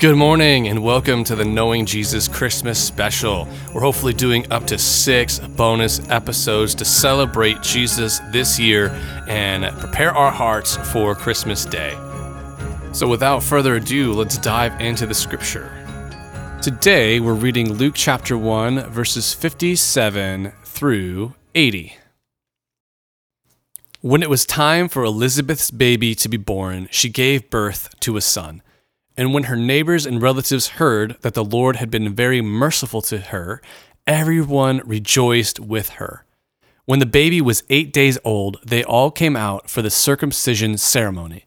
Good morning and welcome to the Knowing Jesus Christmas special. We're hopefully doing up to six bonus episodes to celebrate Jesus this year and prepare our hearts for Christmas Day. So, without further ado, let's dive into the scripture. Today, we're reading Luke chapter 1, verses 57 through 80. When it was time for Elizabeth's baby to be born, she gave birth to a son. And when her neighbors and relatives heard that the Lord had been very merciful to her, everyone rejoiced with her. When the baby was eight days old, they all came out for the circumcision ceremony.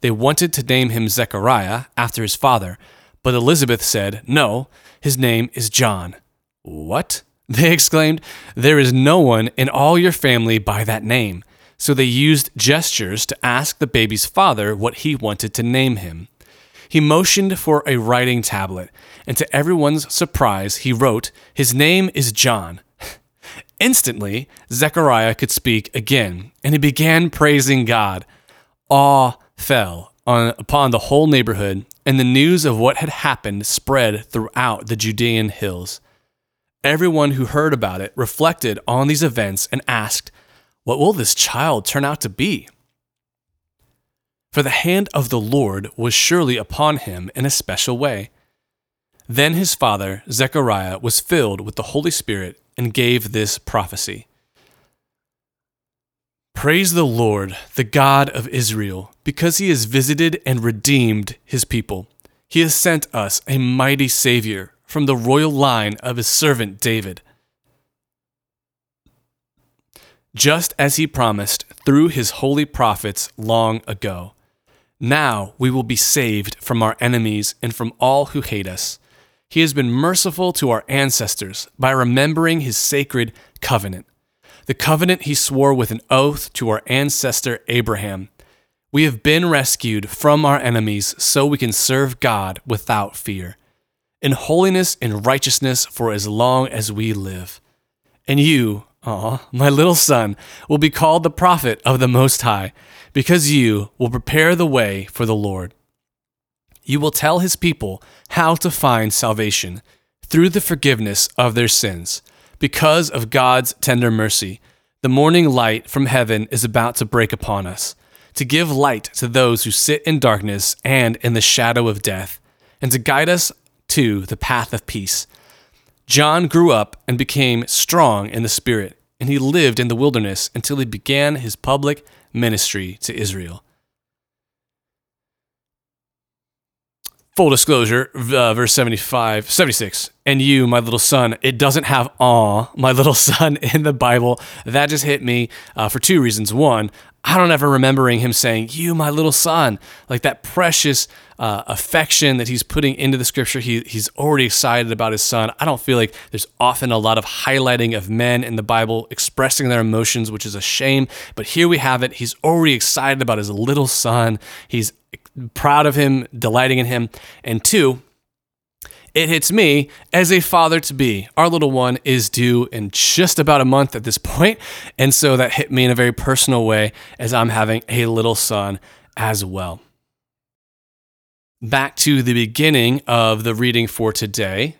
They wanted to name him Zechariah after his father, but Elizabeth said, No, his name is John. What? They exclaimed, There is no one in all your family by that name. So they used gestures to ask the baby's father what he wanted to name him. He motioned for a writing tablet, and to everyone's surprise, he wrote, His name is John. Instantly, Zechariah could speak again, and he began praising God. Awe fell on, upon the whole neighborhood, and the news of what had happened spread throughout the Judean hills. Everyone who heard about it reflected on these events and asked, What will this child turn out to be? For the hand of the Lord was surely upon him in a special way. Then his father, Zechariah, was filled with the Holy Spirit and gave this prophecy Praise the Lord, the God of Israel, because he has visited and redeemed his people. He has sent us a mighty Savior from the royal line of his servant David. Just as he promised through his holy prophets long ago. Now we will be saved from our enemies and from all who hate us. He has been merciful to our ancestors by remembering his sacred covenant, the covenant he swore with an oath to our ancestor Abraham. We have been rescued from our enemies so we can serve God without fear, in holiness and righteousness for as long as we live. And you, ah, my little son, will be called the prophet of the Most High because you will prepare the way for the Lord. You will tell his people how to find salvation through the forgiveness of their sins. Because of God's tender mercy, the morning light from heaven is about to break upon us, to give light to those who sit in darkness and in the shadow of death, and to guide us to the path of peace. John grew up and became strong in the Spirit, and he lived in the wilderness until he began his public ministry to Israel. Full disclosure, uh, verse 75, 76. And you, my little son, it doesn't have awe, my little son, in the Bible. That just hit me uh, for two reasons. One, I don't ever remembering him saying, You, my little son, like that precious uh, affection that he's putting into the scripture. He, he's already excited about his son. I don't feel like there's often a lot of highlighting of men in the Bible expressing their emotions, which is a shame. But here we have it. He's already excited about his little son. He's proud of him, delighting in him. And two, it hits me as a father to be. Our little one is due in just about a month at this point, and so that hit me in a very personal way as I'm having a little son as well. Back to the beginning of the reading for today.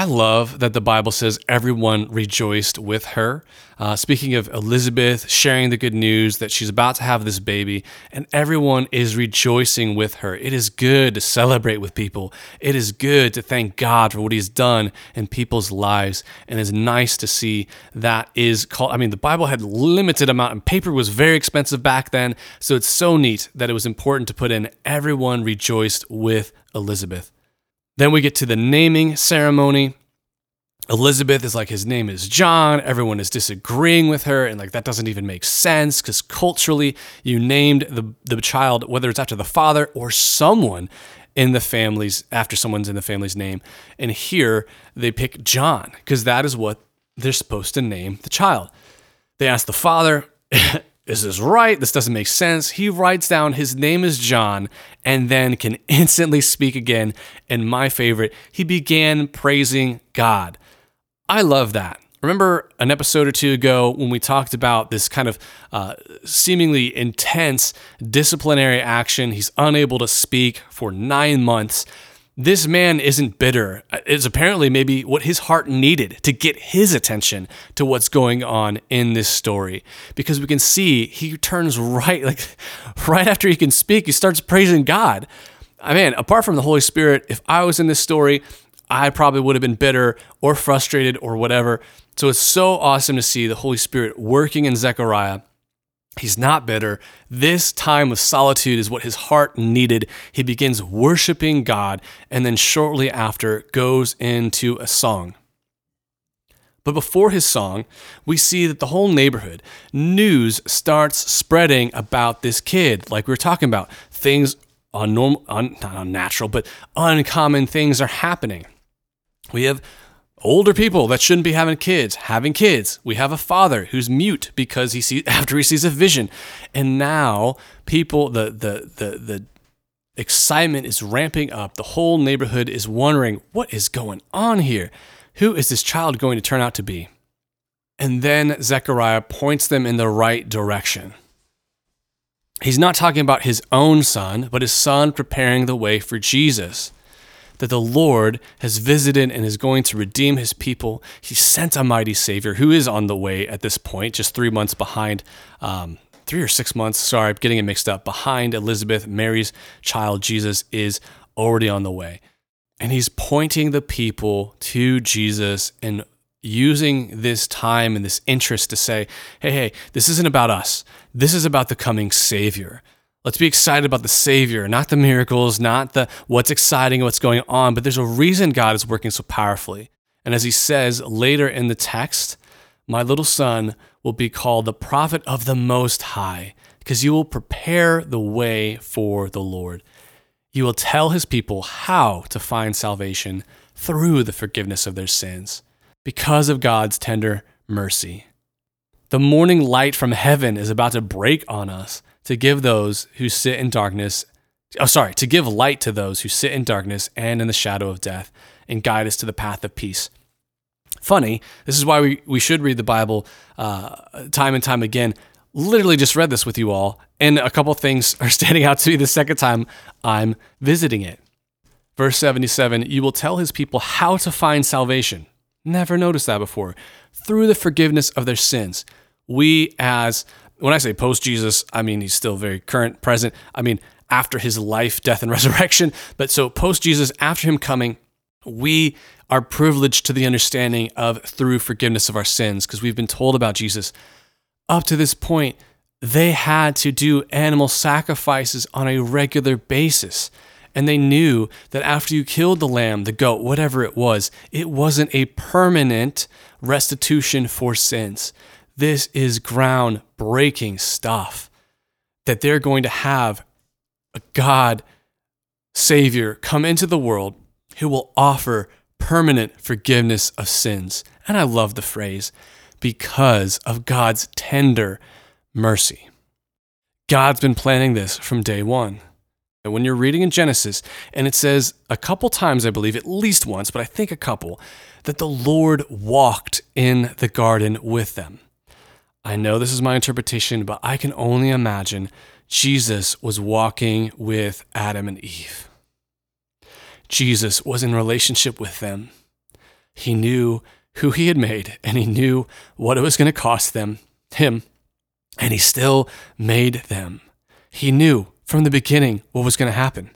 I love that the Bible says everyone rejoiced with her. Uh, speaking of Elizabeth sharing the good news that she's about to have this baby, and everyone is rejoicing with her. It is good to celebrate with people. It is good to thank God for what He's done in people's lives. And it's nice to see that is called. I mean, the Bible had limited amount, and paper was very expensive back then. So it's so neat that it was important to put in everyone rejoiced with Elizabeth. Then we get to the naming ceremony. Elizabeth is like, his name is John. Everyone is disagreeing with her, and like that doesn't even make sense because culturally, you named the, the child, whether it's after the father or someone in the family's, after someone's in the family's name. And here they pick John because that is what they're supposed to name the child. They ask the father, This is this right? This doesn't make sense. He writes down his name is John and then can instantly speak again. And my favorite, he began praising God. I love that. Remember an episode or two ago when we talked about this kind of uh, seemingly intense disciplinary action? He's unable to speak for nine months. This man isn't bitter. Uh, it's apparently maybe what his heart needed to get his attention to what's going on in this story. Because we can see he turns right, like right after he can speak, he starts praising God. I mean, apart from the Holy Spirit, if I was in this story, I probably would have been bitter or frustrated or whatever. So it's so awesome to see the Holy Spirit working in Zechariah He's not bitter. This time of solitude is what his heart needed. He begins worshiping God and then shortly after goes into a song. But before his song, we see that the whole neighborhood, news starts spreading about this kid. Like we were talking about, things unnormal, un, not unnatural, but uncommon things are happening. We have older people that shouldn't be having kids having kids. We have a father who's mute because he sees after he sees a vision. And now people the the the the excitement is ramping up. The whole neighborhood is wondering what is going on here? Who is this child going to turn out to be? And then zechariah points them in the right direction. He's not talking about his own son but his son preparing the way for jesus that the Lord has visited and is going to redeem his people. He sent a mighty Savior who is on the way at this point, just three months behind. Um, three or six months, sorry, I'm getting it mixed up, behind Elizabeth, Mary's child, Jesus, is already on the way. And he's pointing the people to Jesus and using this time and this interest to say, hey, hey, this isn't about us. This is about the coming Savior. Let's be excited about the Savior, not the miracles, not the what's exciting, what's going on, but there's a reason God is working so powerfully. And as he says later in the text, my little son will be called the prophet of the Most High, because you will prepare the way for the Lord. You will tell his people how to find salvation through the forgiveness of their sins, because of God's tender mercy. The morning light from heaven is about to break on us to give those who sit in darkness, oh, sorry, to give light to those who sit in darkness and in the shadow of death, and guide us to the path of peace. Funny, this is why we, we should read the Bible uh, time and time again. Literally just read this with you all, and a couple things are standing out to me the second time I'm visiting it. Verse 77 You will tell his people how to find salvation. Never noticed that before. Through the forgiveness of their sins. We, as when I say post Jesus, I mean he's still very current, present. I mean after his life, death, and resurrection. But so post Jesus, after him coming, we are privileged to the understanding of through forgiveness of our sins because we've been told about Jesus. Up to this point, they had to do animal sacrifices on a regular basis. And they knew that after you killed the lamb, the goat, whatever it was, it wasn't a permanent restitution for sins. This is groundbreaking stuff that they're going to have a God Savior come into the world who will offer permanent forgiveness of sins. And I love the phrase because of God's tender mercy. God's been planning this from day one. And when you're reading in Genesis, and it says a couple times, I believe, at least once, but I think a couple, that the Lord walked in the garden with them. I know this is my interpretation, but I can only imagine Jesus was walking with Adam and Eve. Jesus was in relationship with them. He knew who he had made and he knew what it was going to cost them, him, and he still made them. He knew from the beginning what was going to happen.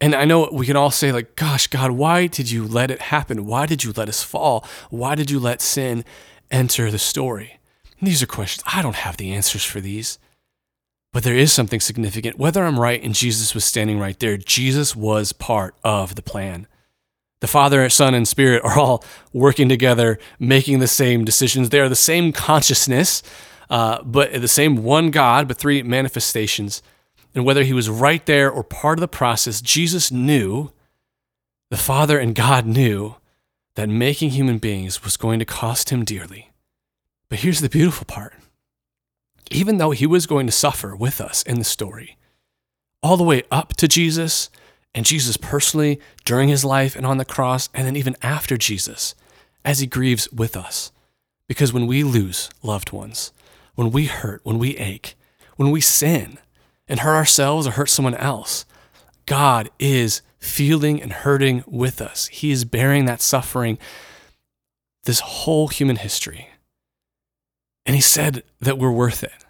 And I know we can all say, like, gosh, God, why did you let it happen? Why did you let us fall? Why did you let sin enter the story? These are questions. I don't have the answers for these. But there is something significant. Whether I'm right and Jesus was standing right there, Jesus was part of the plan. The Father, Son, and Spirit are all working together, making the same decisions. They are the same consciousness, uh, but the same one God, but three manifestations. And whether he was right there or part of the process, Jesus knew, the Father and God knew, that making human beings was going to cost him dearly. But here's the beautiful part even though he was going to suffer with us in the story, all the way up to Jesus and Jesus personally during his life and on the cross, and then even after Jesus, as he grieves with us. Because when we lose loved ones, when we hurt, when we ache, when we sin and hurt ourselves or hurt someone else, God is feeling and hurting with us. He is bearing that suffering this whole human history. And He said that we're worth it.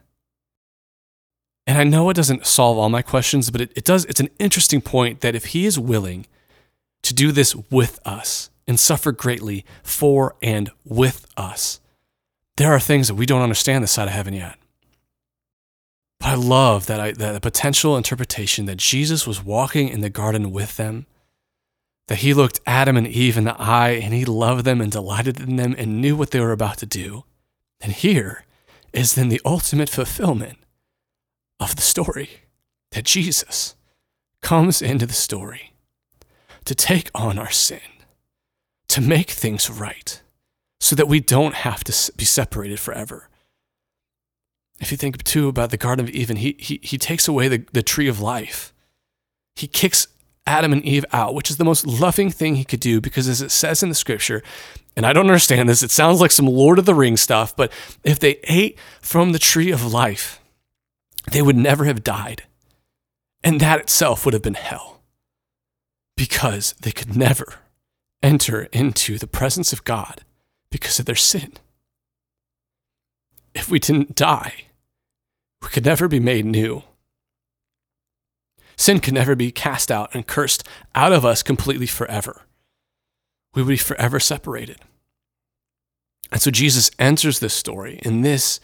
And I know it doesn't solve all my questions, but it, it does. It's an interesting point that if He is willing to do this with us and suffer greatly for and with us, there are things that we don't understand this side of heaven yet. But I love that, I, that the potential interpretation that Jesus was walking in the garden with them, that he looked Adam and Eve in the eye and he loved them and delighted in them and knew what they were about to do. And here is then the ultimate fulfillment of the story that Jesus comes into the story to take on our sin, to make things right, so that we don't have to be separated forever. If you think too about the Garden of Eden, he, he, he takes away the, the tree of life. He kicks Adam and Eve out, which is the most loving thing he could do because, as it says in the scripture, and I don't understand this, it sounds like some Lord of the Rings stuff, but if they ate from the tree of life, they would never have died. And that itself would have been hell because they could never enter into the presence of God because of their sin. If we didn't die, we could never be made new. Sin could never be cast out and cursed out of us completely forever. We would be forever separated. And so Jesus enters this story, and this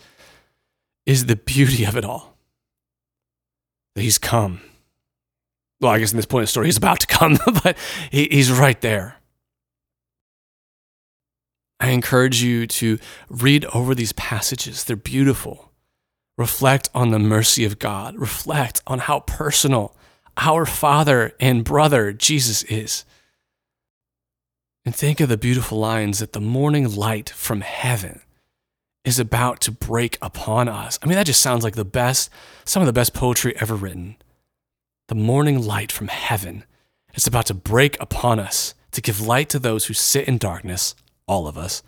is the beauty of it all that he's come. Well, I guess in this point of the story, he's about to come, but he, he's right there. I encourage you to read over these passages. They're beautiful. Reflect on the mercy of God. Reflect on how personal our Father and brother Jesus is. And think of the beautiful lines that the morning light from heaven is about to break upon us. I mean, that just sounds like the best, some of the best poetry ever written. The morning light from heaven is about to break upon us to give light to those who sit in darkness, all of us,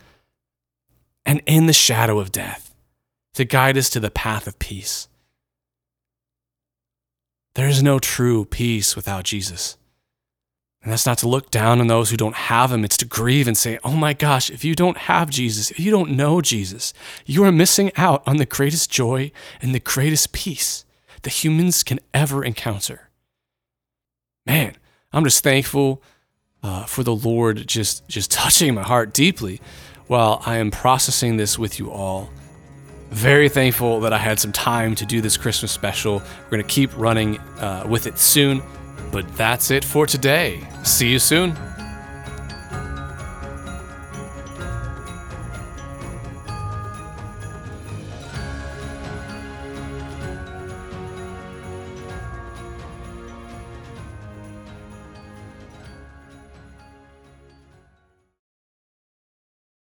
and in the shadow of death to guide us to the path of peace. There is no true peace without Jesus. And that's not to look down on those who don't have him. It's to grieve and say, oh my gosh, if you don't have Jesus, if you don't know Jesus, you are missing out on the greatest joy and the greatest peace that humans can ever encounter. Man, I'm just thankful uh, for the Lord just, just touching my heart deeply while I am processing this with you all. Very thankful that I had some time to do this Christmas special. We're going to keep running uh, with it soon, but that's it for today. See you soon.